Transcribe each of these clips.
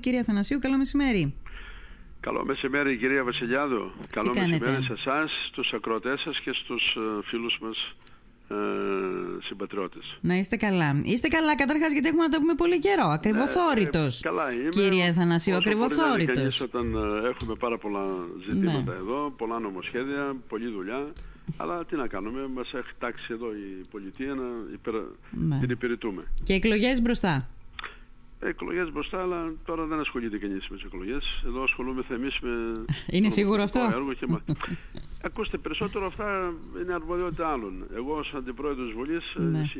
Κύριε Αθανασίου, καλό μεσημέρι. Καλό μεσημέρι κυρία Βασιλιάδου. Καλό κάνετε; μεσημέρι σε εσάς, στους ακροατές σας και στους ε, φίλους μας ε, συμπατριώτες. Να είστε καλά. Είστε καλά καταρχάς γιατί έχουμε να τα πούμε πολύ καιρό. Ακριβοθόρητος. Ε, καλά είμαι. Κύριε Αθανασίου, Όσο μπορεί να είναι ακριβοθόρητος. κανείς όταν ε, έχουμε πάρα πολλά ζητήματα Ναι. εδώ, πολλά νομοσχέδια, πολλή δουλειά. Αλλά τι να κάνουμε, μας έχει τάξει εδώ η πολιτεία να υπερα... Ναι. την υπηρετούμε. Και εκλογές μπροστά. Εκλογές μπροστά, αλλά τώρα δεν ασχολείται κανείς με τις εκλογές. Εδώ ασχολούμαστε εμείς με... Είναι το σίγουρο νομοθετικό αυτό; Έργο και μα... Ακούστε, περισσότερο αυτά είναι αρμοδιότητα άλλων. Εγώ ως Αντιπρόεδρος Βουλής ε, Ναι. συ-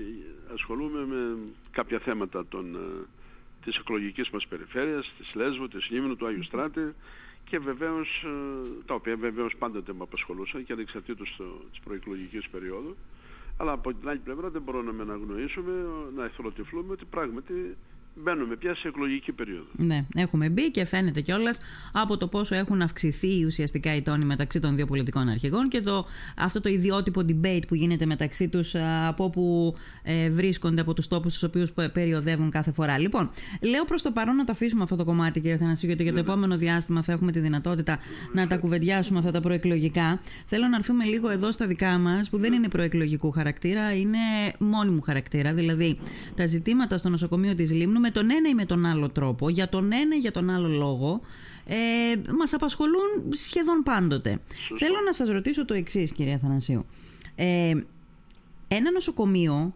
ασχολούμαι με κάποια θέματα των, ε, της εκλογικής μας περιφέρειας, της Λέσβου, της Λίμνου, του Άγιου Στράτη και βεβαίως, ε, τα οποία βεβαίως πάντοτε με απασχολούσαν και ανεξαρτήτως το, της προεκλογικής περίοδου. Αλλά από την άλλη πλευρά δεν μπορούμε να αγνοήσουμε, να εθελοτυφλούμε ότι πράγματι μπαίνουμε πια σε εκλογική περίοδο. Ναι, έχουμε μπει και φαίνεται κιόλας από το πόσο έχουν αυξηθεί ουσιαστικά οι τόνοι μεταξύ των δύο πολιτικών αρχηγών και το, αυτό το ιδιότυπο debate που γίνεται μεταξύ τους από όπου ε, βρίσκονται, από τους τόπους του οποίους περιοδεύουν κάθε φορά. Λοιπόν, λέω προς το παρόν να το αφήσουμε αυτό το κομμάτι, κύριε Θανασίου, γιατί για το επόμενο διάστημα θα έχουμε τη δυνατότητα να τα κουβεντιάσουμε αυτά τα προεκλογικά. Θέλω να έρθουμε λίγο εδώ στα δικά μας, που δεν είναι προεκλογικού χαρακτήρα, είναι μόνιμου χαρακτήρα. Δηλαδή, τα ζητήματα στο νοσοκομείο της Λίμνου με τον ένα ή με τον άλλο τρόπο, για τον ένα ή για τον άλλο λόγο, ε, μας απασχολούν σχεδόν πάντοτε. Θέλω να σας ρωτήσω το εξής, κυρία Θανασίου. Ε, ένα νοσοκομείο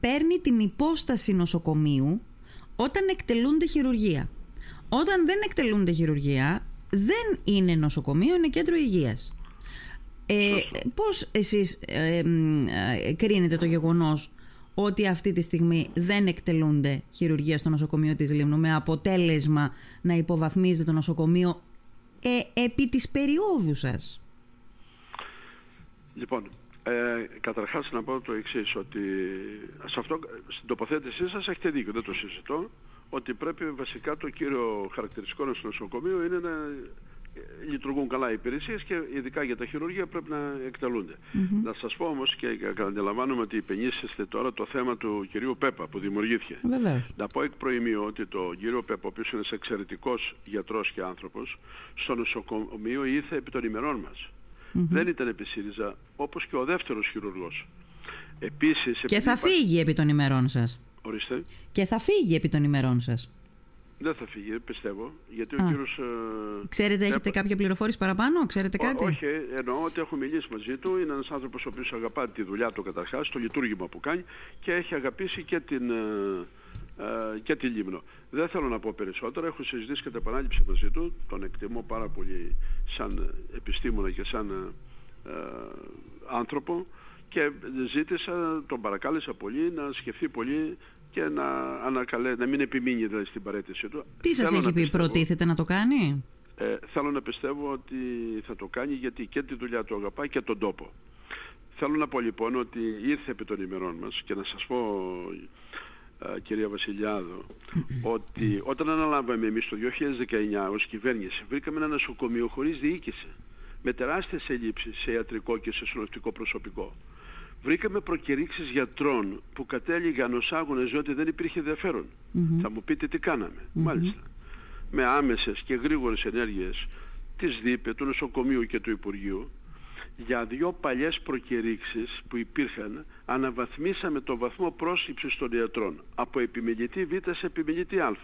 παίρνει την υπόσταση νοσοκομείου όταν εκτελούνται χειρουργία. Όταν δεν εκτελούνται χειρουργία, δεν είναι νοσοκομείο, είναι κέντρο υγείας. Ε, πώς εσείς ε, μ, ε, κρίνετε το γεγονός ότι αυτή τη στιγμή δεν εκτελούνται χειρουργία στο νοσοκομείο της Λίμνου με αποτέλεσμα να υποβαθμίζεται το νοσοκομείο ε, επί της περίοδου σας. Λοιπόν, ε, καταρχάς να πω το εξής, ότι σε αυτό, στην τοποθέτησή σας έχετε δίκιο, δεν το συζητώ, ότι πρέπει βασικά το κύριο χαρακτηριστικό ενός νοσοκομείου είναι να ε, λειτουργούν καλά οι υπηρεσίες και ειδικά για τα χειρουργία πρέπει να εκτελούνται. Να σας πω όμως και αντιλαμβάνομαι ότι υπενήσεστε τώρα το θέμα του κυρίου Πέπα που δημιουργήθηκε. Βεβαίως. Να πω εκ προημίου ότι το κύριο Πέπα, ο οποίος είναι ένας εξαιρετικός γιατρός και άνθρωπος, στο νοσοκομείο ήρθε επί των ημερών μας. Δεν ήταν επί ΣΥΡΙΖΑ, όπως και ο δεύτερος χειρουργός. Επίσης... Και επειδή θα υπά- φύγει επί των ημερών σας. Ορίστε. Και θα φύγει επί των ημερών σας. Δεν θα φύγει, πιστεύω, γιατί Α. ο κύριος... ε, Ξέρετε, έχετε Πέπα- κάποια πληροφόρηση παραπάνω, ξέρετε Ό- κάτι; όχι, εννοώ ότι έχω μιλήσει μαζί του. Είναι ένας άνθρωπος ο οποίος αγαπά τη δουλειά του καταρχάς, το λειτουργήμα που κάνει και έχει αγαπήσει και την, ε, ε, και τη Λίμνο. Δεν θέλω να πω περισσότερα. Έχω συζητήσει και τα επανάληψη μαζί του. Τον εκτιμώ πάρα πολύ σαν επιστήμονα και σαν ε, ε, άνθρωπο και ζήτησα, τον παρακάλεσα πολύ να σκεφτεί πολύ και να, ανακαλέ, να μην επιμείνει δηλαδή, στην παρέτησή του. Τι σας Θέλω έχει να πει, πιστεύω- προτίθεται να το κάνει; ε, θέλω να πιστεύω ότι θα το κάνει γιατί και τη δουλειά του αγαπά και τον τόπο. Θέλω να πω λοιπόν ότι ήρθε επί των ημερών μας και να σας πω ε, κυρία Βασιλιάδο ότι όταν αναλάβαμε εμείς το 2019 ως κυβέρνηση βρήκαμε ένα νοσοκομείο χωρίς διοίκηση με τεράστιες ελλείψεις σε ιατρικό και σε συνολικό προσωπικό. Βρήκαμε προκηρύξεις γιατρών που κατέληγαν ως άγονες διότι δεν υπήρχε ενδιαφέρον. Θα μου πείτε τι κάναμε. Μάλιστα με άμεσες και γρήγορες ενέργειες της ΔΥΠΕ, του νοσοκομείου και του Υπουργείου για δύο παλιές προκηρύξεις που υπήρχαν αναβαθμίσαμε το βαθμό πρόσληψης των ιατρών από επιμελητή Β σε επιμελητή Α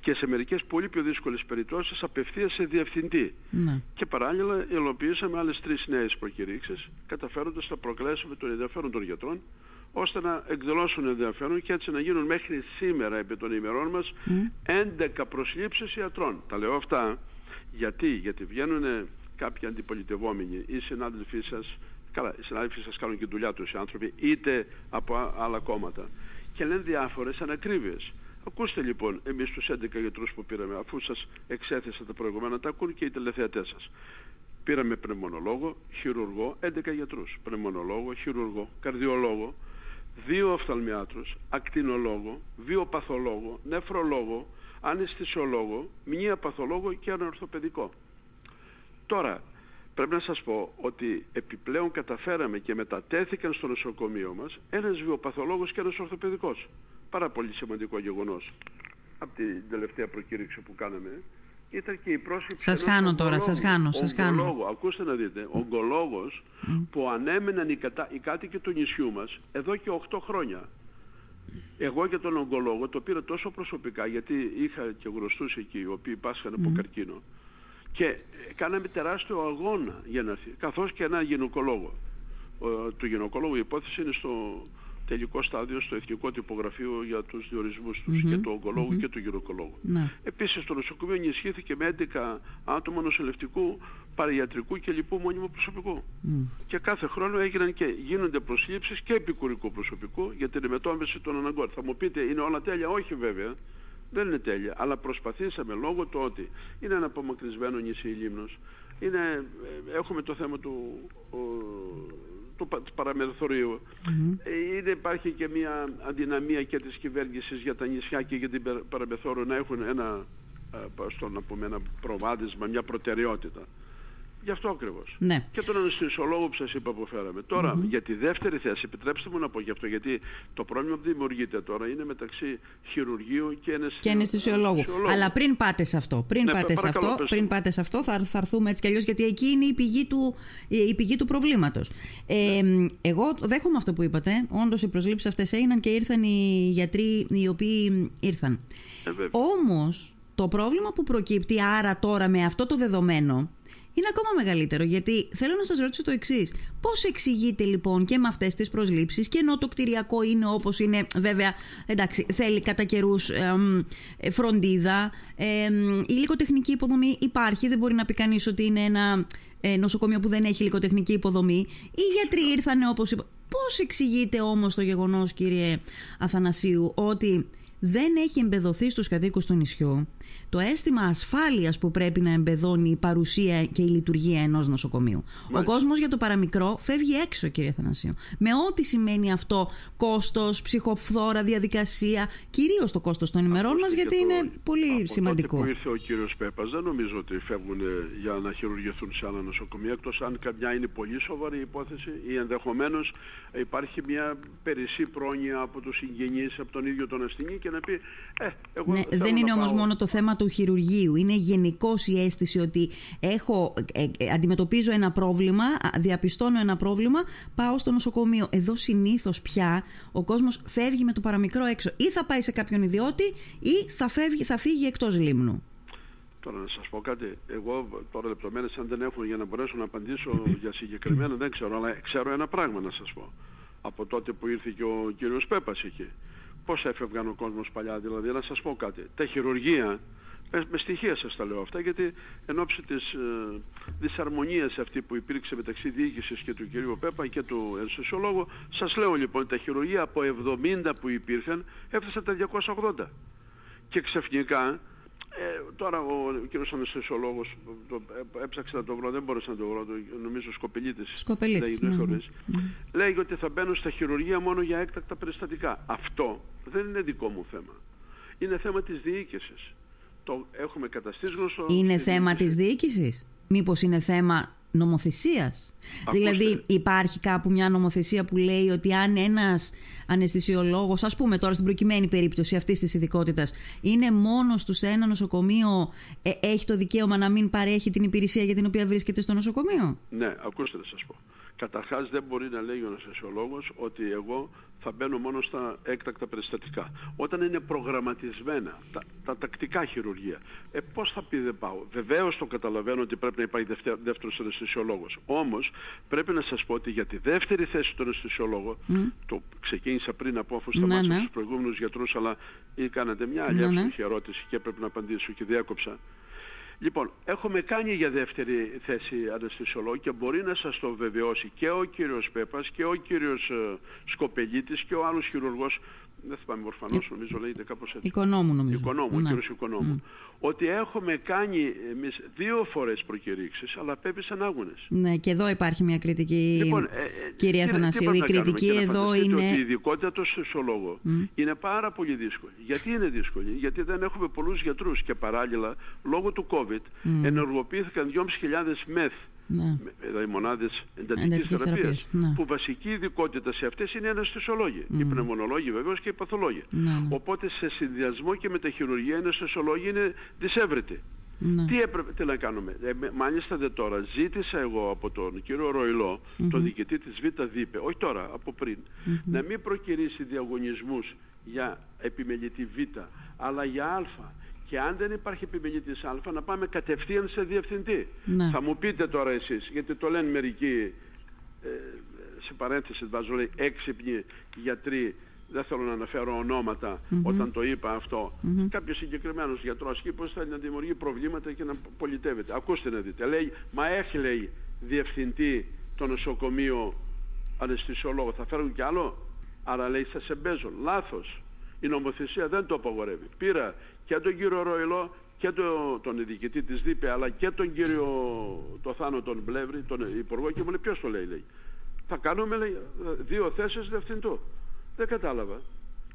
και σε μερικές πολύ πιο δύσκολες περιπτώσεις απευθείας σε διευθυντή Ναι. και παράλληλα υλοποιήσαμε άλλες τρεις νέες προκηρύξεις καταφέροντας να προκαλέσουμε τον ενδιαφέρον των γιατρών ώστε να εκδηλώσουν ενδιαφέρον και έτσι να γίνουν μέχρι σήμερα επί των ημερών μας 11 προσλήψεις ιατρών. Τα λέω αυτά γιατί, γιατί βγαίνουν κάποιοι αντιπολιτευόμενοι ή συνάδελφοί σας, καλά, οι συνάδελφοί σας κάνουν και τη δουλειά τους οι άνθρωποι, είτε από α- άλλα κόμματα και λένε διάφορες ανακρίβειες. Ακούστε λοιπόν εμείς τους 11 γιατρούς που πήραμε, αφού σας εξέθεσα τα προηγούμενα, τα ακούν και οι τηλεθεατές σας. Πήραμε πνευμονολόγο, χειρουργό, 11 γιατρούς. Πνευμονολόγο, χειρουργό, καρδιολόγο, δύο οφθαλμιάτρους, ακτινολόγο, βιοπαθολόγο, νεφρολόγο, αναισθησιολόγο, μνήα παθολόγο και ένα ορθοπαιδικό. Τώρα, πρέπει να σας πω ότι επιπλέον καταφέραμε και μετατέθηκαν στο νοσοκομείο μας ένας βιοπαθολόγος και ένας ορθοπαιδικός. Πάρα πολύ σημαντικό γεγονός. από την τελευταία προκήρυξη που κάναμε, ήταν και η πρόσκληση Σας χάνω τώρα, σας χάνω, σας χάνω. Ακούστε να δείτε, ο ογκολόγος που ανέμεναν οι, κατα... οι κάτοικοι του νησιού μας εδώ και 8 χρόνια. Εγώ και τον ογκολόγο το πήρα τόσο προσωπικά γιατί είχα και γνωστούς εκεί οι οποίοι πάσχαν από καρκίνο και κάναμε τεράστιο αγώνα για να έρθει, καθώς και ένα γυναικολόγο. Ο, του γυναικολόγου η υπόθεση είναι στο τελικό στάδιο στο Εθνικό Τυπογραφείο για τους διορισμούς τους και του ογκολογου και του γυναικολόγου. Ναι. Επίσης το νοσοκομείο ενισχύθηκε με 11 άτομα νοσηλευτικού, παραγιατρικού και λοιπού μόνιμου προσωπικού. Και κάθε χρόνο έγιναν και γίνονται προσλήψεις και επικουρικού προσωπικού για την εμετώμεση των αναγκών. Θα μου πείτε είναι όλα τέλεια, όχι βέβαια. Δεν είναι τέλεια, αλλά προσπαθήσαμε λόγω του ότι είναι ένα απομακρυσμένο νησί η Λίμνος, είναι, ε, έχουμε το θέμα του, του παραμεθορίου. Mm-hmm. υπάρχει και μια αδυναμία και της κυβέρνησης για τα νησιά και για την παραμεθόριο να έχουν ένα, ε, να πούμε, ένα προβάδισμα, μια προτεραιότητα. Γι' αυτό ακριβώς. Ναι. Και τον αναισθησιολόγο που σας είπα που φέραμε. Τώρα, για τη δεύτερη θέση, επιτρέψτε μου να πω γι' αυτό, γιατί το πρόβλημα που δημιουργείται τώρα είναι μεταξύ χειρουργείου και αναισθησιολόγου. Αλλά πριν πάτε σε αυτό, πριν, ναι, πάτε, σε αυτό πριν πάτε σε αυτό, θα, θα έρθουμε έτσι κι αλλιώς, γιατί εκεί είναι η πηγή του, η πηγή του προβλήματος. Ε, ναι. Εγώ δέχομαι αυτό που είπατε. Όντως οι προσλήψεις αυτές έγιναν και ήρθαν οι γιατροί οι οποίοι ήρθαν. Ε, Όμως, το πρόβλημα που προκύπτει άρα τώρα με αυτό το δεδομένο είναι ακόμα μεγαλύτερο. Γιατί θέλω να σας ρωτήσω το εξής. Πώς εξηγείται λοιπόν και με αυτές τις προσλήψεις και ενώ το κτηριακό είναι όπως είναι, βέβαια, εντάξει, θέλει κατά καιρούς ε, φροντίδα, ε, η υλικοτεχνική υποδομή υπάρχει, δεν μπορεί να πει κανείς ότι είναι ένα ε, νοσοκομείο που δεν έχει υλικοτεχνική υποδομή. Οι γιατροί ήρθαν όπως είπα. Πώς εξηγείται όμως το γεγονός, κύριε Αθανασίου, ότι δεν έχει εμπεδοθεί στους κατοίκους του νησιού το αίσθημα ασφάλειας που πρέπει να εμπεδώνει η παρουσία και η λειτουργία ενός νοσοκομείου. Ο κόσμος για το παραμικρό φεύγει έξω κύριε Θανασίου. Με ό,τι σημαίνει αυτό κόστος, ψυχοφθόρα, διαδικασία, κυρίως το κόστος των ημερών μας γιατί είναι πολύ από σημαντικό. Τότε που ήρθε ο κύριος Πέπας δεν νομίζω ότι φεύγουν για να χειρουργηθούν σε άλλα νοσοκομεία εκτός αν καμιά είναι πολύ σοβαρή υπόθεση ή ενδεχομένως υπάρχει μια περισσή πρόνοια από τους συγγενείς, από τον ίδιο τον ασθενή και να πει ε, εγώ ναι, δεν είναι όμως μόνο το θέμα του χειρουργείου. Είναι γενικώς η αίσθηση ότι έχω, ε, ε, αντιμετωπίζω ένα πρόβλημα, διαπιστώνω ένα πρόβλημα, πάω στο νοσοκομείο. Εδώ συνήθως πια ο κόσμος φεύγει με το παραμικρό έξω. Ή θα πάει σε κάποιον ιδιώτη ή θα, φεύγει, θα φύγει εκτός λίμνου. Τώρα να σας πω κάτι, εγώ τώρα λεπτομέρειες αν δεν έχουν για να μπορέσω να απαντήσω για συγκεκριμένα δεν ξέρω, αλλά ξέρω ένα πράγμα να σας πω. Από τότε που ήρθε και ο κύριος Πέπας εκεί πώς έφευγαν ο κόσμος παλιά. Δηλαδή, να σας πω κάτι. Τα χειρουργεία, με στοιχεία σας τα λέω αυτά, γιατί εν ώψη της ε, δυσαρμονίας αυτή που υπήρξε μεταξύ διοίκησης και του κυρίου Πέπα και του ενσωσιολόγου, σας λέω λοιπόν, τα χειρουργεία από 70 που υπήρχαν έφτασαν τα 280. Και ξαφνικά ε, τώρα ο, ο κύριος αναισθησιολόγος το, ε, έψαξε να το βρω, δεν μπορούσα να το βρω, το, νομίζω Σκοπελίτης, Σκοπελίτης λέγει, ναι, ναι. λέγει ότι θα μπαίνουν στα χειρουργία μόνο για έκτακτα περιστατικά. Αυτό δεν είναι δικό μου θέμα. Είναι θέμα της διοίκησης. Το έχουμε καταστήσει γνωστό. Είναι θέμα της διοίκησης; Μήπως είναι θέμα νομοθεσίας. Δηλαδή υπάρχει κάπου μια νομοθεσία που λέει ότι αν ένας αναισθησιολόγος, ας πούμε τώρα στην προκειμένη περίπτωση αυτής της ειδικότητας, είναι μόνος του σε ένα νοσοκομείο, ε, έχει το δικαίωμα να μην παρέχει την υπηρεσία για την οποία βρίσκεται στο νοσοκομείο; Ναι, ακούστε να σας πω. Καταρχάς δεν μπορεί να λέει ο αναισθησιολόγος ότι εγώ θα μπαίνω μόνο στα έκτακτα περιστατικά. Όταν είναι προγραμματισμένα τα, τα τακτικά χειρουργία, ε, πώς θα πει δεν πάω. Βεβαίως το καταλαβαίνω ότι πρέπει να υπάρχει δεύτερος αναισθησιολόγος. Όμως πρέπει να σας πω ότι για τη δεύτερη θέση του αναισθησιολόγου, το ξεκίνησα πριν από αφού σταμάτησα ναι, ναι. τους προηγούμενους γιατρούς, αλλά ή κάνατε μια άλλη ναι, ναι. ερώτηση και έπρεπε να απαντήσω και διάκοψα. Λοιπόν, έχουμε κάνει για δεύτερη θέση αναισθησιολόγο και μπορεί να σας το βεβαιώσει και ο κύριος Πέπας και ο κύριος ε, Σκοπελίτης και ο άλλος χειρουργός δεν θυμάμαι ορφανός, νομίζω λέγεται κάπως έτσι. Οικονόμου νομίζω. Οικονόμου, ναι. κύριος Οικονόμου. Ότι έχουμε κάνει εμείς δύο φορές προκηρύξεις, αλλά πέπησαν άγονες. Ναι, και εδώ υπάρχει μια κριτική, λοιπόν, ε, ε, κυρία Θανασίου. Η κριτική εδώ είναι... Ότι η ειδικότητα του συσσολόγου mm. είναι πάρα πολύ δύσκολη. Γιατί είναι δύσκολη, γιατί δεν έχουμε πολλούς γιατρούς και παράλληλα, λόγω του COVID, mm. ενεργοποιήθηκαν 2.500 μεθ Ναι. δηλαδή μονάδες εντατικής Εντατικής θεραπείας, θεραπείας, ναι. που βασική ειδικότητα σε αυτές είναι οι αναισθησιολόγοι, οι πνευμονολόγοι βεβαίως και οι παθολόγοι. Ναι, ναι. Οπότε σε συνδυασμό και με τα χειρουργία οι αναισθησιολόγοι είναι δυσέβρετοι. Ναι. Τι έπρεπε τι να κάνουμε. Ε, με- μάλιστα δε τώρα ζήτησα εγώ από τον κύριο Ροϊλό, τον διοικητή της Β' ΔΥΠΕ, όχι τώρα, από πριν, να μην προκυρήσει διαγωνισμούς για επιμελητή Β, αλλά για Α. Και αν δεν υπάρχει επιμελητής Α, να πάμε κατευθείαν σε διευθυντή. Ναι. Θα μου πείτε τώρα εσείς, γιατί το λένε μερικοί, ε, σε παρένθεσης βάζω λέει έξυπνοι γιατροί, δεν θέλω να αναφέρω ονόματα όταν το είπα αυτό. Κάποιος συγκεκριμένος γιατρός και πως θέλει να δημιουργεί προβλήματα και να πολιτεύεται. Ακούστε να δείτε. Λέει, μα έχει λέει διευθυντή το νοσοκομείο αναισθησιολόγο. Θα φέρουν κι άλλο; Άρα λέει σας εμπέζω. Λάθος. Η νομοθεσία δεν το απαγορεύει. Πήρα και τον κύριο Ροϊλό και το, τον διοικητή της ΔΥΠΕ αλλά και τον κύριο το Θάνο τον Μπλεύρη, τον υπουργό και μου λέει ποιος το λέει λέει. Θα κάνουμε λέει, δύο θέσεις διευθυντού. Δεν κατάλαβα.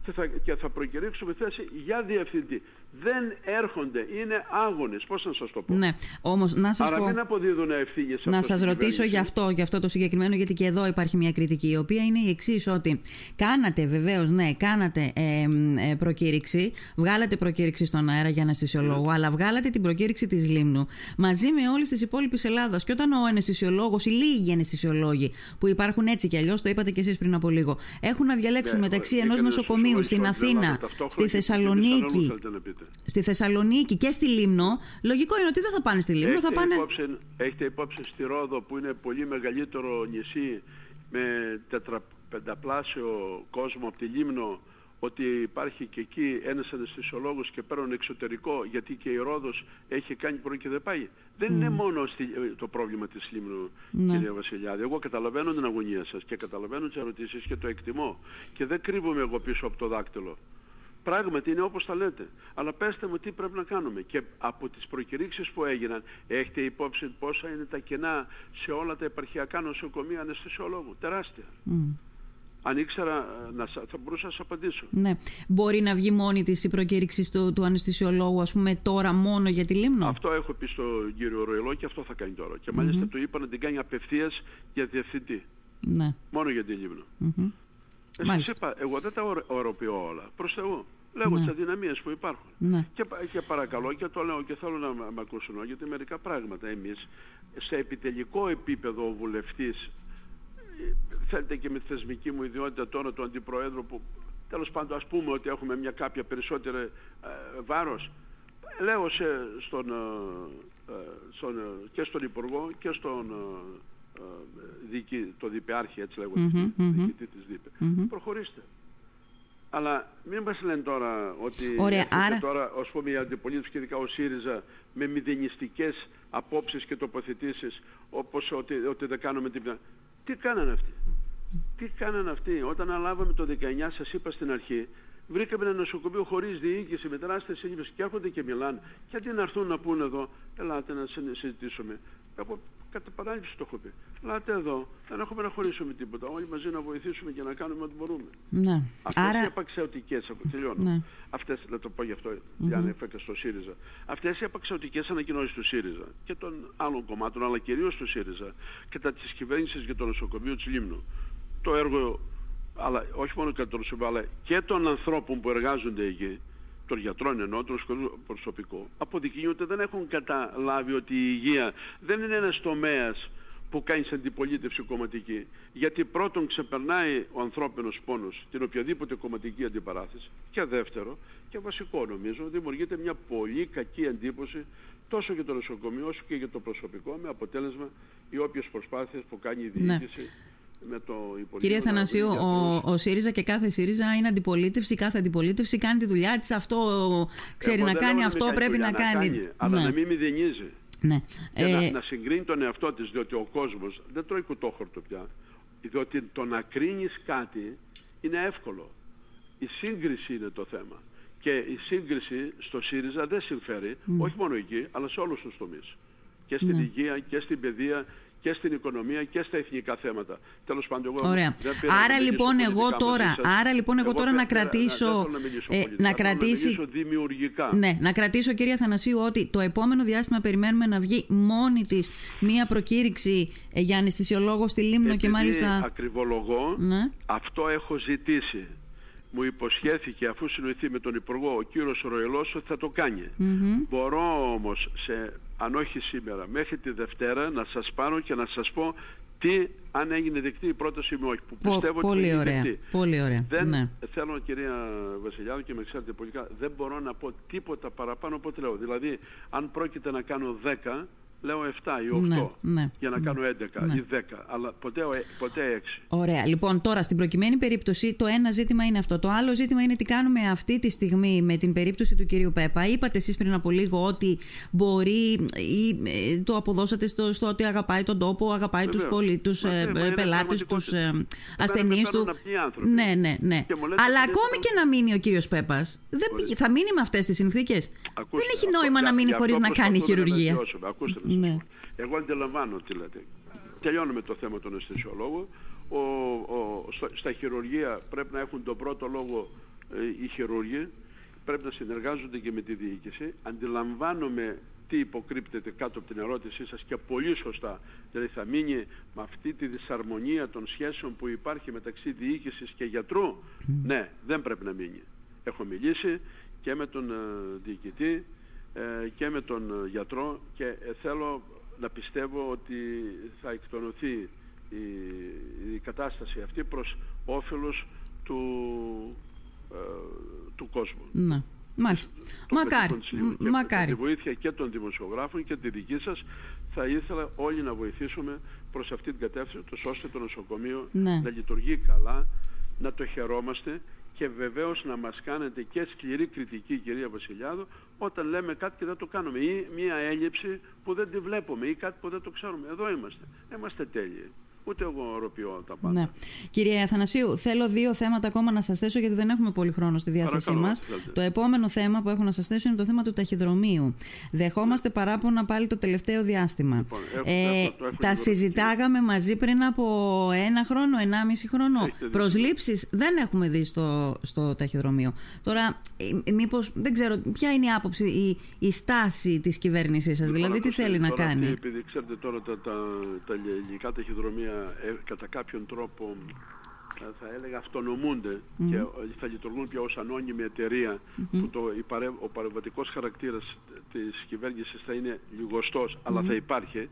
Και θα, και θα προκηρύξουμε θέση για διευθυντή. Δεν έρχονται, είναι άγονες. Πώς να σας το πω. Ναι, όμως να σας Άρα πω... μην αποδίδουν ευθύνε σε Να αυτό σας στην ρωτήσω κυβέρνηση. γι' αυτό, γι' αυτό το συγκεκριμένο, γιατί και εδώ υπάρχει μια κριτική, η οποία είναι η εξή ότι κάνατε βεβαίως, ναι, κάνατε ε, ε, προκήρυξη, βγάλατε προκήρυξη στον αέρα για αναισθησιολόγο, Ναι. αλλά βγάλατε την προκήρυξη της Λίμνου μαζί με όλες τις υπόλοιπες Ελλάδας. Και όταν ο αναισθησιολόγος, οι λίγοι αναισθησιολόγοι που υπάρχουν έτσι κι αλλιώς, το είπατε κι εσείς πριν από λίγο, έχουν να διαλέξουν Ναι, μεταξύ βγήκανε ενός στους νοσοκομείου στην Βορειοελλάδες Αθήνα, ταυτόχρονα στη και στη Θεσσαλονίκη, θέλετε να πείτε. στη Θεσσαλονίκη και στη Λίμνο, λογικό είναι ότι δεν θα πάνε στη Λίμνο, θα Έχετε, πάνε... υπόψη, έχετε υπόψη στη Ρόδο που είναι πολύ μεγαλύτερο νησί με τετρα, πενταπλάσιο κόσμο από τη Λίμνο ότι υπάρχει και εκεί ένας αναισθησιολόγος και παίρνουν εξωτερικό γιατί και η Ρόδος έχει κάνει πρωί και δεν πάει. Δεν είναι μόνο στη, το πρόβλημα της Λίμνου Ναι. κυρία Βασιλιάδη. Εγώ καταλαβαίνω την αγωνία σας και καταλαβαίνω τις ερωτήσεις και το εκτιμώ. Και δεν κρύβομαι εγώ πίσω από το δάκτυλο. Πράγματι είναι όπως τα λέτε. Αλλά πέστε μου τι πρέπει να κάνουμε. Και από τις προκηρύξεις που έγιναν έχετε υπόψη πόσα είναι τα κενά σε όλα τα επαρχιακά νοσοκομεία αναισθησιολόγου. Τεράστια. Μμ. Αν ήξερα ε, να, σα- θα μπορούσα να σας απαντήσω. Ναι. Μπορεί να βγει μόνη της η προκήρυξη του, του αναισθησιολόγου, ας πούμε, τώρα μόνο για τη Λίμνο; Αυτό έχω πει στον κύριο Ροϊλό και αυτό θα κάνει τώρα. Και μάλιστα του είπα να την κάνει απευθείας για διευθυντή. Ναι. Μόνο για τη Λίμνο. Μμμ. Ε, σας Μάλιστα. είπα, εγώ δεν τα ορ- οροποιώ όλα. Προς Θεού. Λέγω Ναι. τις αδυναμίες που υπάρχουν. Ναι. Και, πα- και παρακαλώ και το λέω και θέλω να μ' μ' ακούσουν όλοι, γιατί μερικά πράγματα εμείς σε επιτελικό επίπεδο ο βουλευτής ε, θέλετε και με τη θεσμική μου ιδιότητα τώρα του Αντιπροέδρου που τέλος πάντων ας πούμε ότι έχουμε μια κάποια περισσότερη ε, βάρος λέω σε, στον, ε, ε, στον, ε, και στον Υπουργό και στον ε, ε, διοικη- το διπεάρχη έτσι λέγω Μμμ, μμμ. διοικητή της ΔΥΠΕ Μμμ. προχωρήστε αλλά μην μας λένε τώρα ότι Ωραία, έρχεται άρα- τώρα ας πούμε η αντιπολίτευση και ειδικά ο ΣΥΡΙΖΑ με μηδενιστικές απόψεις και τοποθετήσεις όπως ότι, ότι δεν κάνουμε τίποτα. Τι κάνανε αυτοί; Τι κάνανε αυτοί; Όταν αλάβαμε το 19 σας είπα στην αρχή βρήκαμε ένα νοσοκομείο χωρίς διοίκηση με τεράστιες σύλληψεις και έρχονται και μιλάνε. Και αντί να έρθουν να πούνε εδώ, ελάτε να συ- συζητήσουμε. Εγώ κατά παράληψη το έχω πει. Ελάτε εδώ, δεν έχουμε να χωρίσουμε τίποτα. Όλοι μαζί να βοηθήσουμε και να κάνουμε ό,τι μπορούμε. Ναι. Αυτές οι Άρα, απαξιωτικές, από τελειώνω. Ναι. Αυτές, να το πω γι' αυτό, για να έφερε στο ΣΥΡΙΖΑ. Αυτές οι απαξιωτικές ανακοινώσεις του ΣΥΡΙΖΑ και των άλλων κομμάτων, αλλά κυρίως του ΣΥΡΙΖΑ, κατά της κυβέρνησης για το νοσοκομείο της Λίμνου. Το έργο, αλλά όχι μόνο κατά το νοσοκομείο, αλλά και των ανθρώπων που εργάζονται εκεί, των γιατρών εννοώ, του νοσοκομείου προσωπικό, αποδεικνύει ότι δεν έχουν καταλάβει ότι η υγεία δεν είναι ένας τομέας που κάνει σε αντιπολίτευση κομματική. Γιατί πρώτον ξεπερνάει ο ανθρώπινος πόνος την οποιαδήποτε κομματική αντιπαράθεση και δεύτερο και βασικό νομίζω δημιουργείται μια πολύ κακή εντύπωση τόσο για το νοσοκομείο όσο και για το προσωπικό με αποτέλεσμα οι όποιες προσπάθειες που κάνει η Ναι. Διοίκηση με το υπολείπο. Κύριε Θανασίου, ο, ο ΣΥΡΙΖΑ και κάθε ΣΥΡΙΖΑ είναι αντιπολίτευση. Κάθε αντιπολίτευση κάνει τη δουλειά της. Αυτό ξέρει να κάνει, αυτό πρέπει να κάνει. αλλά ναι. να μην μηδενίζει. ναι. Και Ε, να, να συγκρίνει τον εαυτό της, διότι ο κόσμος δεν τρώει κουτόχορτο πια. Διότι το να κρίνεις κάτι είναι εύκολο. Η σύγκριση είναι το θέμα. Και η σύγκριση στο ΣΥΡΙΖΑ δεν συμφέρει, όχι μόνο εκεί, αλλά σε όλους τους τομείς. Και στην Ναι. υγεία και στην παιδεία και στην οικονομία και στα εθνικά θέματα. Τέλος πάντων, εγώ Ωραία. δεν πήρα Άρα να μιλήσω λοιπόν εγώ πολιτικά τώρα, μαζί σας. άρα λοιπόν εγώ, Εγώ τώρα θε- να ε, κρατήσω, δεν θέλω να, μιλήσω ε, πολιτικά, να θέλω κρατήσει, Να μιλήσω δημιουργικά. ναι, να κρατήσω κυρία Θανασίου ότι το επόμενο διάστημα περιμένουμε να βγει μόνη της μία προκήρυξη ε, για αναισθησιολόγο στη Λίμνο και Επειδή μάλιστα... ακριβολογώ, Ναι. αυτό έχω ζητήσει. Μου υποσχέθηκε αφού συνοηθεί με τον Υπουργό ο κύριος Ροελός ότι θα το κάνει. Μμμ. Μπορώ όμως, σε, αν όχι σήμερα, μέχρι τη Δευτέρα να σας πάρω και να σας πω τι αν έγινε δεκτή η πρόταση μου όχι. Που Πο- πιστεύω ότι πολύ έγινε ωραία, δεκτή. πολύ ωραία, Δεν ναι. θέλω κυρία Βασιλιάδου και με ξέρετε πολύ καλά, δεν μπορώ να πω τίποτα παραπάνω από ό,τι λέω. Δηλαδή, αν πρόκειται να κάνω 10, λέω 7 ή 8 Ναι, ναι, για να κάνω 11 ναι. ή 10, αλλά ποτέ, ποτέ 6. Ωραία. Λοιπόν, τώρα στην προκειμένη περίπτωση το ένα ζήτημα είναι αυτό. Το άλλο ζήτημα είναι τι κάνουμε αυτή τη στιγμή με την περίπτωση του κυρίου Πέπα. Είπατε εσείς πριν από λίγο ότι μπορεί ή ε, το αποδώσατε στο, στο ότι αγαπάει τον τόπο, αγαπάει τους Βεβαίως. πολίτε, Μα ναι, μα είναι πελάτες, τους πραγματικότητα. ε, Εμένα ασθενείς με του. παίρνουν αυτοί οι άνθρωποι. Ναι, ναι, ναι. Και μου λένε Αλλά ότι δεν ακόμη θα- και να μείνει ο κύριος Πέπας, θα μείνει με αυτές τις συνθήκες. Ακούστε, Δεν έχει αυτό- νόημα για- να μείνει γι' αυτό χωρί να κάνει προσπαθούμε να χειρουργία. βελτιώσουμε. Ακούστε να σας Ναι. πω. Εγώ αντιλαμβάνω τι λέτε. Τελειώνουμε το θέμα των αισθησιολόγων. Ο, ο, στα, στα χειρουργεία πρέπει να έχουν τον πρώτο λόγο ε, οι χειρούργοι. Πρέπει να συνεργάζονται και με τη διοίκηση. Αντιλαμβάνομαι τι υποκρύπτεται κάτω από την ερώτησή σας και πολύ σωστά. Δηλαδή θα μείνει με αυτή τη δυσαρμονία των σχέσεων που υπάρχει μεταξύ διοίκησης και γιατρού. Ναι, δεν πρέπει να μείνει. Έχω μιλήσει και με τον ε, διοικητή ε, και με τον ε, γιατρό και ε, θέλω να πιστεύω ότι θα εκτονωθεί η, η κατάσταση αυτή προς όφελος του, ε, του κόσμου. Ναι. Μάλιστα. των Μακάρι. παιδιών της Λίμνου. Και Με Μακάρι. τη βοήθεια και των δημοσιογράφων και τη δική σας θα ήθελα όλοι να βοηθήσουμε προς αυτή την κατεύθυνση τόσο ώστε το νοσοκομείο Ναι. να λειτουργεί καλά, να το χαιρόμαστε και βεβαίως να μας κάνετε και σκληρή κριτική κυρία Βασιλιάδου όταν λέμε κάτι και δεν το κάνουμε ή μια έλλειψη που δεν τη βλέπουμε ή κάτι που δεν το ξέρουμε. Εδώ είμαστε. Είμαστε τέλειοι. Ούτε εγώ οροποιώ τα πάντα. Ναι. Κύριε Αθανασίου, θέλω δύο θέματα ακόμα να σας θέσω, γιατί δεν έχουμε πολύ χρόνο στη διάθεσή Παρακαλώ, μας. τι θέλετε. Το επόμενο θέμα που έχω να σας θέσω είναι το θέμα του ταχυδρομείου. Δεχόμαστε παράπονα πάλι το τελευταίο διάστημα. Λοιπόν, έχω- ε, έχω- το έχω τα ενημερωθεί. συζητάγαμε μαζί πριν από ένα χρόνο, ενάμιση χρόνο. Έχετε δίκιο. Προσλήψεις δεν έχουμε δει στο, στο ταχυδρομείο. Τώρα, ε, μήπως δεν ξέρω, ποια είναι η άποψη, η, η στάση της κυβέρνησής σας, δηλαδή τι ακούστε, θέλει να τώρα κάνει; αυτή, επειδή ξέρετε τώρα τα, τα, τα ελληνικά ταχυδρομεία ε, κατά κάποιον τρόπο ε, θα έλεγα αυτονομούνται και ε, θα λειτουργούν πια ως ανώνυμη εταιρεία που το, η παρε- ο παρεμβατικός χαρακτήρας της κυβέρνησης θα είναι λιγοστός αλλά θα υπάρχει.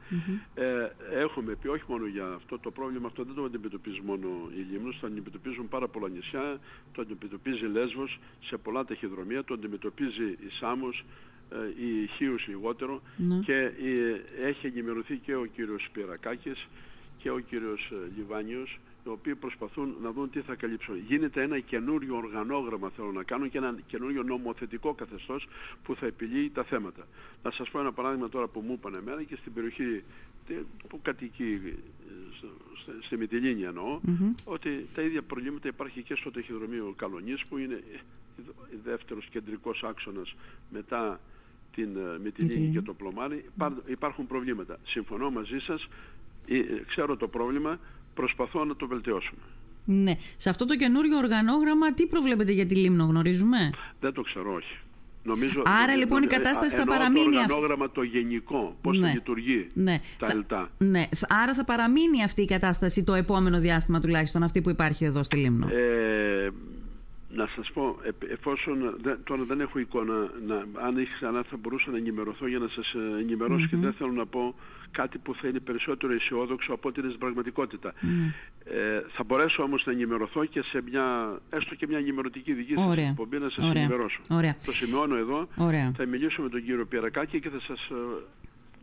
Ε, έχουμε πει όχι μόνο για αυτό το πρόβλημα αυτό δεν το αντιμετωπίζει μόνο η Λίμνος το αντιμετωπίζουν πάρα πολλά νησιά το αντιμετωπίζει η Λέσβος σε πολλά ταχυδρομεία το αντιμετωπίζει η Σάμος ε, η Χίους λιγότερο Ναι. και ε, έχει ενημερωθεί και ο κύριος Σπυρακάκης και ο κύριος ε, Λιβάνιος οι οποίοι προσπαθούν να δουν τι θα καλύψουν. Γίνεται ένα καινούριο οργανόγραμμα θέλω να κάνω και ένα καινούριο νομοθετικό καθεστώς που θα επιλύει τα θέματα. Να σας πω ένα παράδειγμα τώρα που μου είπαν εμένα και στην περιοχή τε- που κατοικεί ε, στο- στη- στη Μυτιλίνη εννοώ, ότι τα ίδια προβλήματα υπάρχει και στο ταχυδρομείο Καλονής που είναι ε, δεύτερος κεντρικός άξονας μετά την ε, Μυτιλίνη Μυτιλίνη. και το Πλωμάρι. Υπά- Υπάρχουν προβλήματα. Συμφωνώ μαζί σας, ε, ε, ξέρω το πρόβλημα, προσπαθώ να το βελτιώσουμε. Ναι. Σε αυτό το καινούριο οργανόγραμμα, τι προβλέπετε για τη Λίμνο, γνωρίζουμε; Δεν το ξέρω, όχι. Νομίζω, Άρα, ε, λοιπόν, η ε, κατάσταση θα εννοώ παραμείνει Το αυτή. οργανόγραμμα το γενικό, πώς Ναι. θα λειτουργεί Ναι. τα Θα- ΕΛΤΑ. Ναι. Θα- Άρα θα παραμείνει αυτή η κατάσταση το επόμενο διάστημα τουλάχιστον, αυτή που υπάρχει εδώ στη Λίμνο. Ε, να σας πω, ε, εφόσον δεν, τώρα δεν έχω εικόνα, να, αν είχε ξανά θα μπορούσα να ενημερωθώ για να σας ε, ενημερωσω και δεν θέλω να πω κάτι που θα είναι περισσότερο αισιόδοξο από ό,τι είναι στην πραγματικότητα. Ε, θα μπορέσω όμως να ενημερωθώ και σε μια, έστω και μια ενημερωτική δική σας Ωραία. εκπομπή να σας Ωραία. ενημερώσω. Ωραία. Το σημειώνω εδώ, Ωραία. θα μιλήσω με τον κύριο Πιερακάκη και θα σας,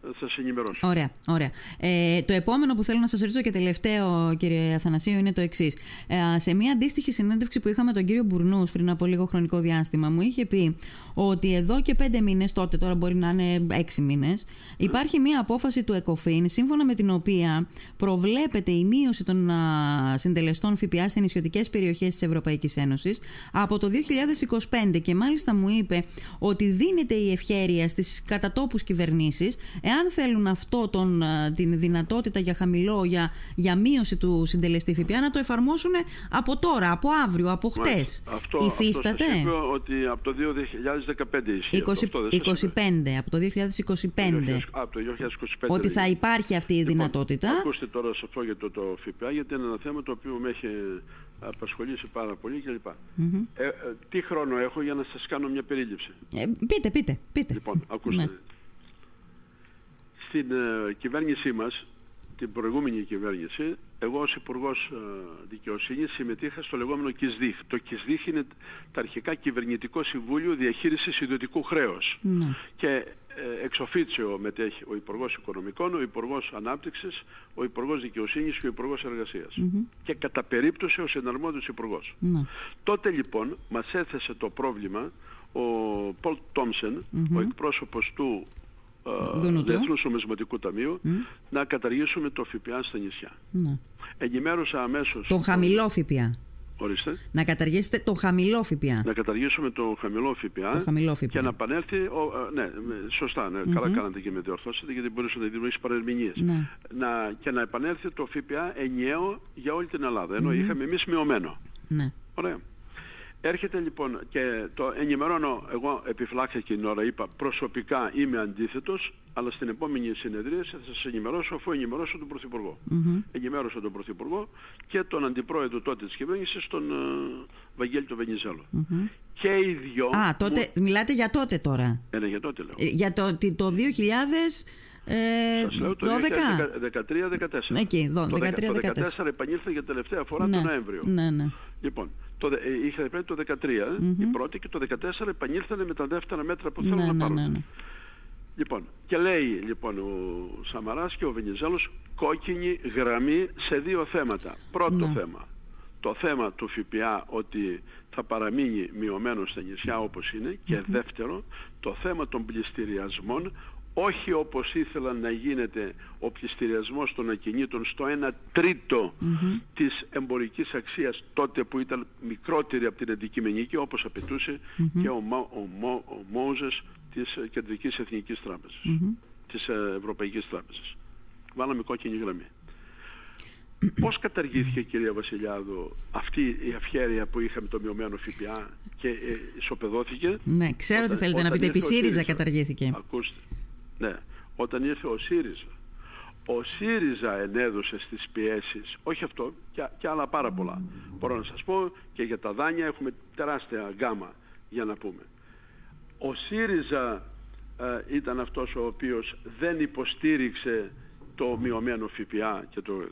ε, θα σας ενημερώσω. Ωραία, ωραία. Ε, το επόμενο που θέλω να σας ρωτήσω και τελευταίο, κύριε Αθανασίου, είναι το εξής. Ε, σε μια αντίστοιχη συνέντευξη που είχαμε τον κύριο Μπουρνούς πριν από λίγο χρονικό διάστημα, μου είχε πει ότι εδώ και πέντε μήνες, τότε τώρα μπορεί να είναι έξι μήνες, υπάρχει μια απόφαση του ΕΚΟΦΗΝ, σύμφωνα με την οποία προβλέπεται η μείωση των α, συντελεστών ΦΠΑ σε νησιωτικές περιοχές της Ευρωπαϊκής Ένωσης από το 2025. Και μάλιστα μου είπε ότι δίνεται η ευχέρεια στις κατατόπους κυβερνήσεις, εάν εάν θέλουν αυτό τον, την δυνατότητα για χαμηλό, για, για μείωση του συντελεστή ΦΠΑ, να το εφαρμόσουν από τώρα, από αύριο, από χτες. Αυτό, Υφίσταται; Αυτό ότι από το 2015 ισχύει. 20, αυτό, 25, από το 2025. από το 2025. Ότι θα υπάρχει αυτή η λοιπόν, δυνατότητα. Ακούστε τώρα σε αυτό για το, το ΦΠΑ, γιατί είναι ένα θέμα το οποίο με έχει απασχολήσει πάρα πολύ κλπ. Mm-hmm. Ε, ε, τι χρόνο έχω για να σας κάνω μια περίληψη; Ε, πείτε, πείτε, πείτε. Λοιπόν, ακούστε. Ναι. Στην ε, κυβέρνησή μας, την προηγούμενη κυβέρνηση, εγώ ως υπουργός ε, Δικαιοσύνης συμμετείχα στο λεγόμενο ΚΙΣΔΙΧ. Το ΚΙΣΔΙΧ είναι τα αρχικά Κυβερνητικό Συμβούλιο Διαχείρισης Ιδιωτικού Χρέους. Ναι. Και ε, εξοφίτσιο μετέχει ο Υπουργός Οικονομικών, ο Υπουργός Ανάπτυξης, ο Υπουργός Δικαιοσύνης και ο Υπουργός Εργασίας. Και κατά περίπτωση ο συναρμόδιος Υπουργός. Ναι. Τότε λοιπόν μας έθεσε το πρόβλημα ο Πολ Τόμσεν, ο εκπρόσωπος του Διεθνούς Νομισματικού Ταμείου να καταργήσουμε το ΦΠΑ στα νησιά. Ναι. Ενημέρωσα αμέσως... Το χαμηλό ΦΠΑ. Ορίστε. Να καταργήσετε το χαμηλό ΦΠΑ. Να καταργήσουμε το χαμηλό ΦΠΑ, το χαμηλό ΦΠΑ. και να επανέλθει. Ο, ναι, σωστά, ναι, καλά κάνατε και με διορθώσετε γιατί μπορούσε να δημιουργήσεις παρερμηνίες. Ναι. Να, και να επανέλθει το ΦΠΑ ενιαίο για όλη την Ελλάδα. Ενώ είχαμε εμείς μειωμένο. Ναι. Ωραία. Έρχεται λοιπόν και το ενημερώνω, εγώ επιφυλάξα και την ώρα είπα προσωπικά είμαι αντίθετος, αλλά στην επόμενη συνεδρία θα σας ενημερώσω αφού ενημερώσω τον Πρωθυπουργό. Mm-hmm. Ενημέρωσα τον Πρωθυπουργό και τον Αντιπρόεδρο τότε της κυβέρνησης, τον uh, Βαγγέλη τον Βενιζέλο. Mm-hmm. Και οι δυο... Α, τότε, μου... μιλάτε για τότε τώρα. Ε, ναι, για τότε λέω. Ε, για το, το 2000... Ε, Σας λέω το 13-14. Εκεί, 12, το 13, 14 επανήλθε για τελευταία φορά ναι, τον Νοέμβριο. Ναι, ναι. Λοιπόν, το, ε, είχα πει το 13 mm-hmm. η πρώτη και το 14 επανήλθανε με τα δεύτερα μέτρα που θέλουν ναι, να ναι, πάρουν. Ναι, ναι. Λοιπόν, και λέει λοιπόν ο Σαμαράς και ο Βενιζέλος κόκκινη γραμμή σε δύο θέματα. Πρώτο θέμα, το θέμα του ΦΠΑ ότι θα παραμείνει μειωμένο στα νησιά όπως είναι και δεύτερο, το θέμα των πληστηριασμών όχι όπως ήθελαν να γίνεται ο πληστηριασμός των ακινήτων στο 1 τρίτο mm-hmm. της εμπορικής αξίας τότε που ήταν μικρότερη από την αντικειμενική όπως απαιτούσε και ο, ο, ο, Μόζες της Κεντρικής Εθνικής Τράπεζας, της ε, Ευρωπαϊκής Τράπεζας. Βάλαμε κόκκινη γραμμή. Πώς καταργήθηκε κυρία Βασιλιάδου αυτή η ευχέρεια που είχαμε το μειωμένο ΦΠΑ και ε, ισοπεδώθηκε; Ναι, ξέρω τι θέλετε να πείτε. Επί ΣΥΡΙΖΑ καταργήθηκε. Ακούστε. Ναι, όταν ήρθε ο ΣΥΡΙΖΑ. Ο ΣΥΡΙΖΑ ενέδωσε στις πιέσεις, όχι αυτό, και, άλλα πάρα πολλά. Μπορώ να σας πω και για τα δάνεια έχουμε τεράστια γκάμα για να πούμε. Ο ΣΥΡΙΖΑ ε, ήταν αυτός ο οποίος δεν υποστήριξε το μειωμένο ΦΠΑ και το...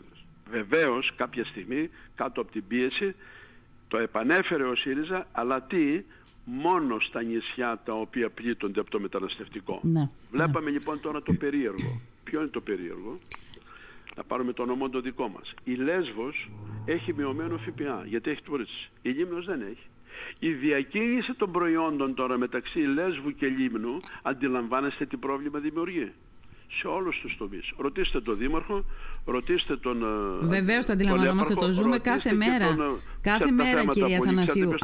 Βεβαίως κάποια στιγμή κάτω από την πίεση το επανέφερε ο ΣΥΡΙΖΑ αλλά τι μόνο στα νησιά τα οποία πλήττονται από το μεταναστευτικό. Ναι, Βλέπαμε ναι. λοιπόν τώρα το περίεργο. Ποιο είναι το περίεργο; Να πάρουμε το νομό το δικό μας. Η Λέσβος έχει μειωμένο ΦΠΑ γιατί έχει τουρίσεις. Η Λίμνος δεν έχει. Η διακίνηση των προϊόντων τώρα μεταξύ Λέσβου και Λίμνου αντιλαμβάνεστε τι πρόβλημα δημιουργεί; Σε όλους τους τομείς. Ρωτήστε τον Δήμαρχο, ρωτήστε τον... Ε, Βεβαίως το αντιλαμβανόμαστε, το ζούμε κάθε μέρα. Τον, ε, κάθε μέρα κύριε Αθανασίου.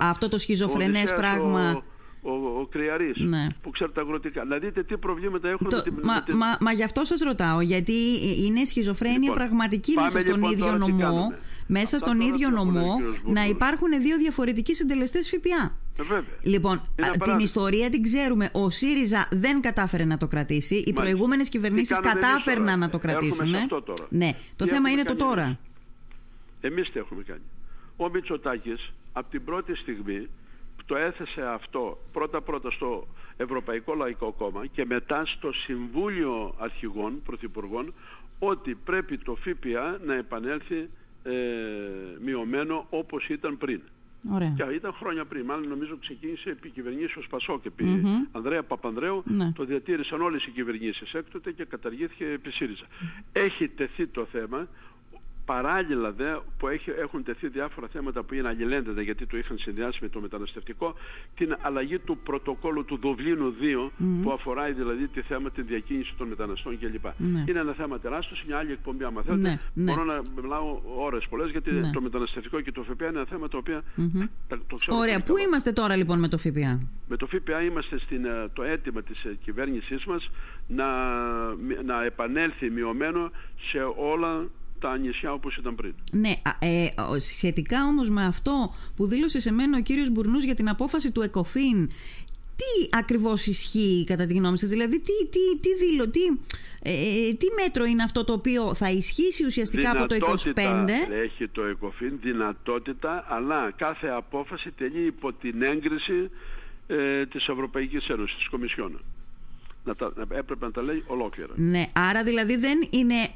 Αυτό το σχιζοφρενές πράγμα ο, ο Κρυαρής ναι. που ξέρει τα αγροτικά. Να δείτε τι προβλήματα έχουν το, με την... Μα, μα, μα γι' αυτό σας ρωτάω, γιατί είναι σχιζοφρένεια λοιπόν, πραγματική μέσα στον λοιπόν ίδιο νομό, μέσα στον ίδιο νομό να υπάρχουν δύο διαφορετικοί συντελεστές ΦΠΑ. Ε, λοιπόν, την ιστορία την ξέρουμε. Ο ΣΥΡΙΖΑ δεν κατάφερε να το κρατήσει. Οι προηγούμενες κυβερνήσεις κατάφερναν να το κρατήσουν. Ναι, ναι. το θέμα είναι το τώρα. Εμείς τι έχουμε κάνει. Ο Μητσοτάκης από την πρώτη στιγμή το έθεσε αυτό πρώτα-πρώτα στο Ευρωπαϊκό Λαϊκό Κόμμα και μετά στο Συμβούλιο Αρχηγών Πρωθυπουργών ότι πρέπει το ΦΠΑ να επανέλθει ε, μειωμένο όπως ήταν πριν. Ωραία. Και ήταν χρόνια πριν. Μάλλον νομίζω ξεκίνησε επί κυβερνήσεως Πασόκ επί mm-hmm. Ανδρέα Παπανδρέου. Ναι. Το διατήρησαν όλες οι κυβερνήσεις έκτοτε και καταργήθηκε επί ΣΥΡΙΖΑ. Έχει τεθεί το θέμα Παράλληλα δε που έχει, έχουν τεθεί διάφορα θέματα που είναι αλληλένδετα γιατί το είχαν συνδυάσει με το μεταναστευτικό την αλλαγή του πρωτοκόλου του Δουβλίνου 2 που αφορά δηλαδή τη θέμα τη διακίνηση των μεταναστών κλπ. Ναι. Είναι ένα θέμα τεράστιο, είναι μια άλλη εκπομπή άμα θέλετε. Ναι, ναι. Μπορώ να μιλάω ώρες πολλές γιατί Ναι. το μεταναστευτικό και το ΦΠΑ είναι ένα θέμα το οποίο τα- το ξέρω Ωραία. πολύ Πού καλά. είμαστε τώρα λοιπόν με το ΦΠΑ; Με το ΦΠΑ είμαστε στην, ε, το αίτημα της ε, κυβέρνησής μας να, μη- να επανέλθει μειωμένο σε όλα τα νησιά όπως ήταν πριν. Ναι, α, ε, ο- σχετικά όμως με αυτό που δήλωσε σε μένα ο κύριος Μπουρνούς για την απόφαση του ΕΚΟΦΗΝ, τι ακριβώς ισχύει κατά τη γνώμη σας, δηλαδή τι, τι, τι, δήλω, τι, ε, τι μέτρο είναι αυτό το οποίο θα ισχύσει ουσιαστικά από το 25. έχει το ΕΚΟΦΗΝ δυνατότητα, αλλά κάθε απόφαση τελεί υπό την έγκριση ε, της Ευρωπαϊκής Ένωσης, της Κομισιόν. Να τα, να- έπρεπε να τα λέει ολόκληρα. Ναι, άρα δηλαδή δεν είναι ε,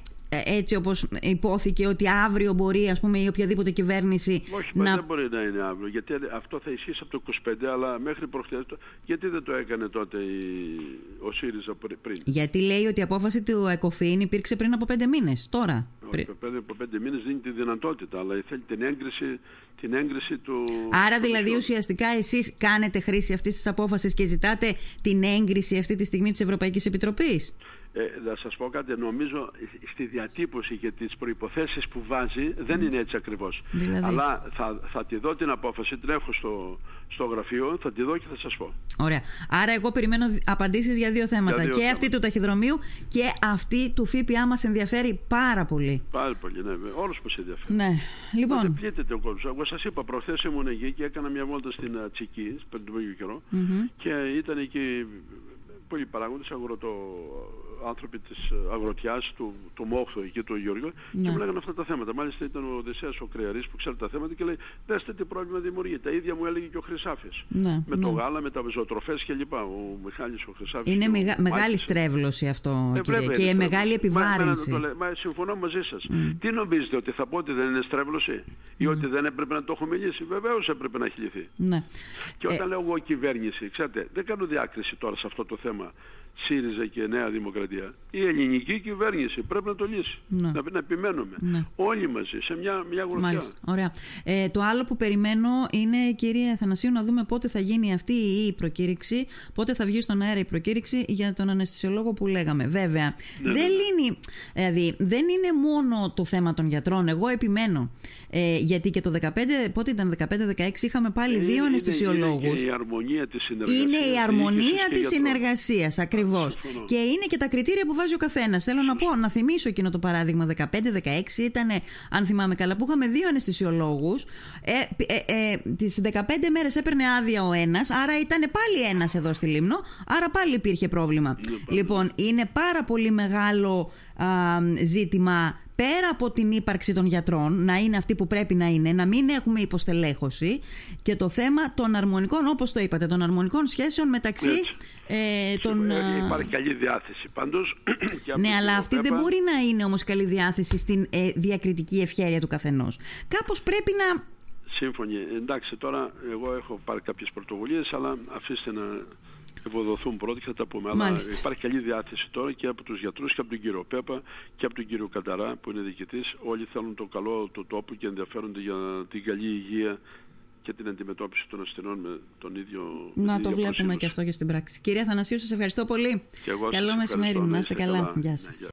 έτσι όπως υπόθηκε ότι αύριο μπορεί ας πούμε η οποιαδήποτε κυβέρνηση Όχι, μα να... δεν μπορεί να είναι αύριο, γιατί αυτό θα ισχύσει από το 25, αλλά μέχρι προχθές, το- γιατί δεν το έκανε τότε η- ο ΣΥΡΙΖΑ πρι- πριν; Γιατί λέει ότι η απόφαση του ΕΚΟΦΗΝ υπήρξε πριν από πέντε μήνες, τώρα. Όχι, πέντε, από πέντε μήνες δίνει τη δυνατότητα, αλλά θέλει την έγκριση, την έγκριση του... Άρα του δηλαδή Κομισιόν. ουσιαστικά εσείς κάνετε χρήση αυτής της απόφασης και ζητάτε την έγκριση αυτή τη στιγμή της Ευρωπαϊκής Επιτροπής; Ε, να σας πω κάτι, νομίζω στη διατύπωση και τις προϋποθέσεις που βάζει δεν είναι έτσι ακριβώς. Δηλαδή; Αλλά θα, θα τη δω την απόφαση, την έχω στο, στο γραφείο, θα τη δω και θα σας πω. Ωραία. Άρα εγώ περιμένω δι- απαντήσεις για δύο θέματα. Για δύο και θέματα. αυτή του ταχυδρομείου και αυτή του ΦΠΑ μας ενδιαφέρει πάρα πολύ. Πάρα πολύ, ναι, όλος που σε ενδιαφέρει. Ναι. Οπότε Λοιπόν, πλήττεται ο κόσμος. Εγώ σας είπα, προχθές ήμουν εκεί και έκανα μια βόλτα στην α, Τσική, πριν τον Πέγιο καιρό, και ήταν εκεί πολλοί παράγοντες, αγροτο, άνθρωποι της ε, αγροτιάς, του, του Μόχθου εκεί, του Γιώργου, Ναι. και μου λέγανε αυτά τα θέματα. Μάλιστα ήταν ο Οδυσσέας ο Κρεαρής που ξέρει τα θέματα και λέει, δέστε τι πρόβλημα δημιουργεί. Τα ίδια μου έλεγε και ο Χρυσάφης. Ναι, με ναι. το γάλα, με τα ζωοτροφές κλπ. Ο Μιχάλης ο Χρυσάφης. είναι και ο μεγα- μεγάλη Μάκης. στρέβλωση αυτό, Ε, κύριε, βέβαια και είναι μεγάλη στρέβλωση. Μα- επιβάρυνση. Μα, το λέ- μα συμφωνώ μαζί σας. Τι νομίζετε ότι θα πω ότι δεν είναι στρέβλωση ή ότι δεν έπρεπε να το έχουμε λύσει. Βεβαίως έπρεπε να έχει λυθεί. Ναι. Και όταν λέω εγώ κυβέρνηση, ξέρετε, δεν κάνω διάκριση τώρα σε αυτό το θέμα ΣΥΡΙΖΑ και Νέα Δημοκρατία. Η ελληνική κυβέρνηση πρέπει να το λύσει. Ναι. Να, να επιμένουμε. Ναι. Όλοι μαζί σε μια, μια γροθιά. Μάλιστα. Ωραία. Ε, το άλλο που περιμένω είναι, κυρία Θανασίου, να δούμε πότε θα γίνει αυτή η προκήρυξη, πότε θα βγει στον αέρα η προκήρυξη για τον αναισθησιολόγο που λέγαμε. Βέβαια, Ναι, δεν λύνει, δηλαδή, δεν είναι μόνο το θέμα των γιατρών. Εγώ επιμένω. Ε, γιατί και το 15, πότε ήταν 15-16, είχαμε πάλι Είναι- δύο είναι- αναισθησιολόγους. Είναι και η αρμονία της συνεργασίας. Είναι η διοίκησης αρμονία και της γιατρών. συνεργασίας, ακριβώς. συμφωνώ. Και είναι και τα κριτήρια που βάζει ο καθένας. Θέλω να πω, να θυμίσω εκείνο το παράδειγμα. 15-16 ήταν, αν θυμάμαι καλά, που είχαμε δύο αναισθησιολόγους. Ε, ε, ε, Τις 15 μέρες έπαιρνε άδεια ο ένας, άρα ήταν πάλι ένας εδώ στη Λίμνο, άρα πάλι υπήρχε πρόβλημα. Λοιπόν, είναι πάρα πολύ μεγάλο α, ζήτημα πέρα από την ύπαρξη των γιατρών, να είναι αυτοί που πρέπει να είναι, να μην έχουμε υποστελέχωση και το θέμα των αρμονικών, όπως το είπατε, των αρμονικών σχέσεων μεταξύ Έτσι. ε, των... Ε, α, Υπάρχει καλή διάθεση πάντως. και από Ναι, τον αλλά κύριο αυτή δεν Πέπα- μπορεί να είναι όμως καλή διάθεση στην ε, διακριτική ευχέρεια του καθενός. Κάπως πρέπει να... Σύμφωνοι. Εντάξει, τώρα εγώ έχω πάρει κάποιες πρωτοβουλίες, αλλά αφήστε να ευοδοθούν πρώτα και θα τα πούμε. Μάλιστα. Αλλά υπάρχει καλή διάθεση τώρα και από τους γιατρούς και από τον κύριο Πέπα και από τον κύριο Καταρά που είναι διοικητής. Όλοι θέλουν το καλό του τόπου και ενδιαφέρονται για την καλή υγεία και την αντιμετώπιση των ασθενών με τον ίδιο με την Να ίδια το βλέπουμε προσήλωση. και αυτό και στην πράξη. Κυρία Θανασίου, σας ευχαριστώ πολύ. Και εγώ σας Καλό ευχαριστώ. μεσημέρι, Να να είστε είστε καλά. καλά. Γεια Ναι, σας. γεια.